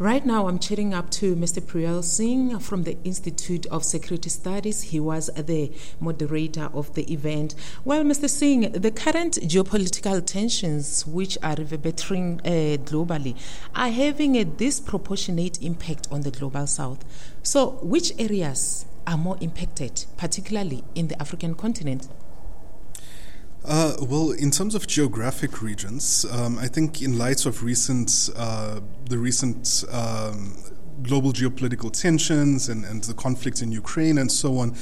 Right now, I'm chatting up to Mr. Priyal Singh from the Institute of Security Studies. He was the moderator of the event. Well, Mr. Singh, the current geopolitical tensions, which are reverberating uh, globally, are having a disproportionate impact on the global south. So, which areas are more impacted, particularly in the African continent? Well, in terms of geographic regions, um, I think in light of recent uh, the recent um, global geopolitical tensions and, and the conflict in Ukraine and so on,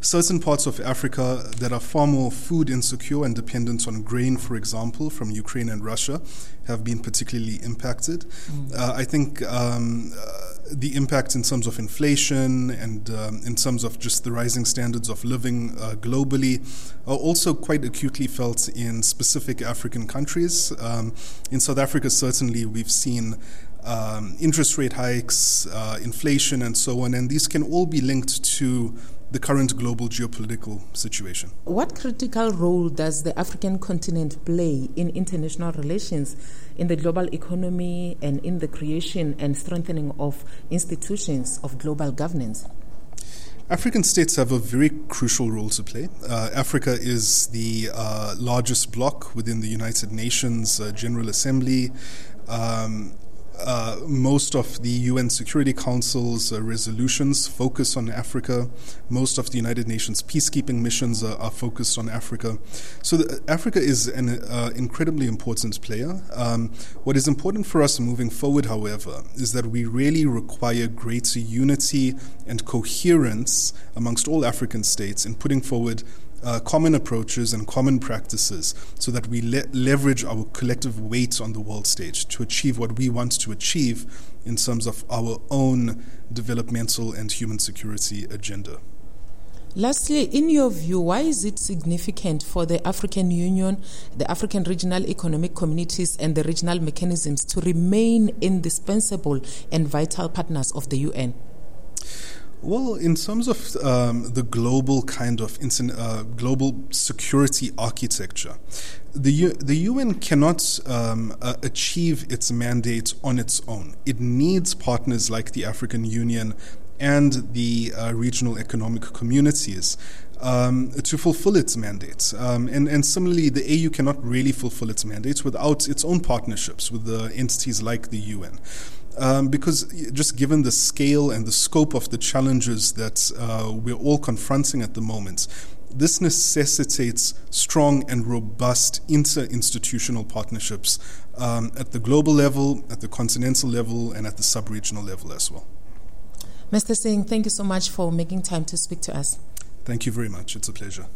certain parts of Africa that are far more food insecure and dependent on grain, for example, from Ukraine and Russia, have been particularly impacted. Mm. Uh, I think um, uh, the impacts in terms of inflation and um, in terms of just the rising standards of living uh, globally are also quite acutely felt in specific African countries. Um, in South Africa, certainly, we've seen um, interest rate hikes, uh, inflation, and so on, and these can all be linked to the current global geopolitical situation. What critical role does the African continent play in international relations, in the global economy, and in the creation and strengthening of institutions of global governance? African states have a very crucial role to play. Uh, Africa is the uh, largest bloc within the United Nations uh, General Assembly. Um, uh, most of the UN Security Council's uh, resolutions focus on Africa. Most of the United Nations peacekeeping missions are, are focused on Africa. So the, Africa is an uh, incredibly important player. Um, what is important for us moving forward, however, is that we really require greater unity and coherence amongst all African states in putting forward uh, common approaches and common practices so that we le- leverage our collective weight on the world stage to achieve what we want to achieve in terms of our own developmental and human security agenda. Lastly, in your view, why is it significant for the African Union, the African regional economic communities, and the regional mechanisms to remain indispensable and vital partners of the UN? Well, in terms of um, the global kind of uh, global security architecture, the U- the UN cannot um, uh, achieve its mandate on its own. It needs partners like the African Union and the uh, regional economic communities um, to fulfill its mandate. Um, and, and similarly, the AU cannot really fulfill its mandate without its own partnerships with the entities like the UN um, because just given the scale and the scope of the challenges that uh, we're all confronting at the moment, this necessitates strong and robust inter-institutional partnerships um, at the global level, at the continental level, and at the sub-regional level as well. Mr. Singh, thank you so much for making time to speak to us. Thank you very much. It's a pleasure.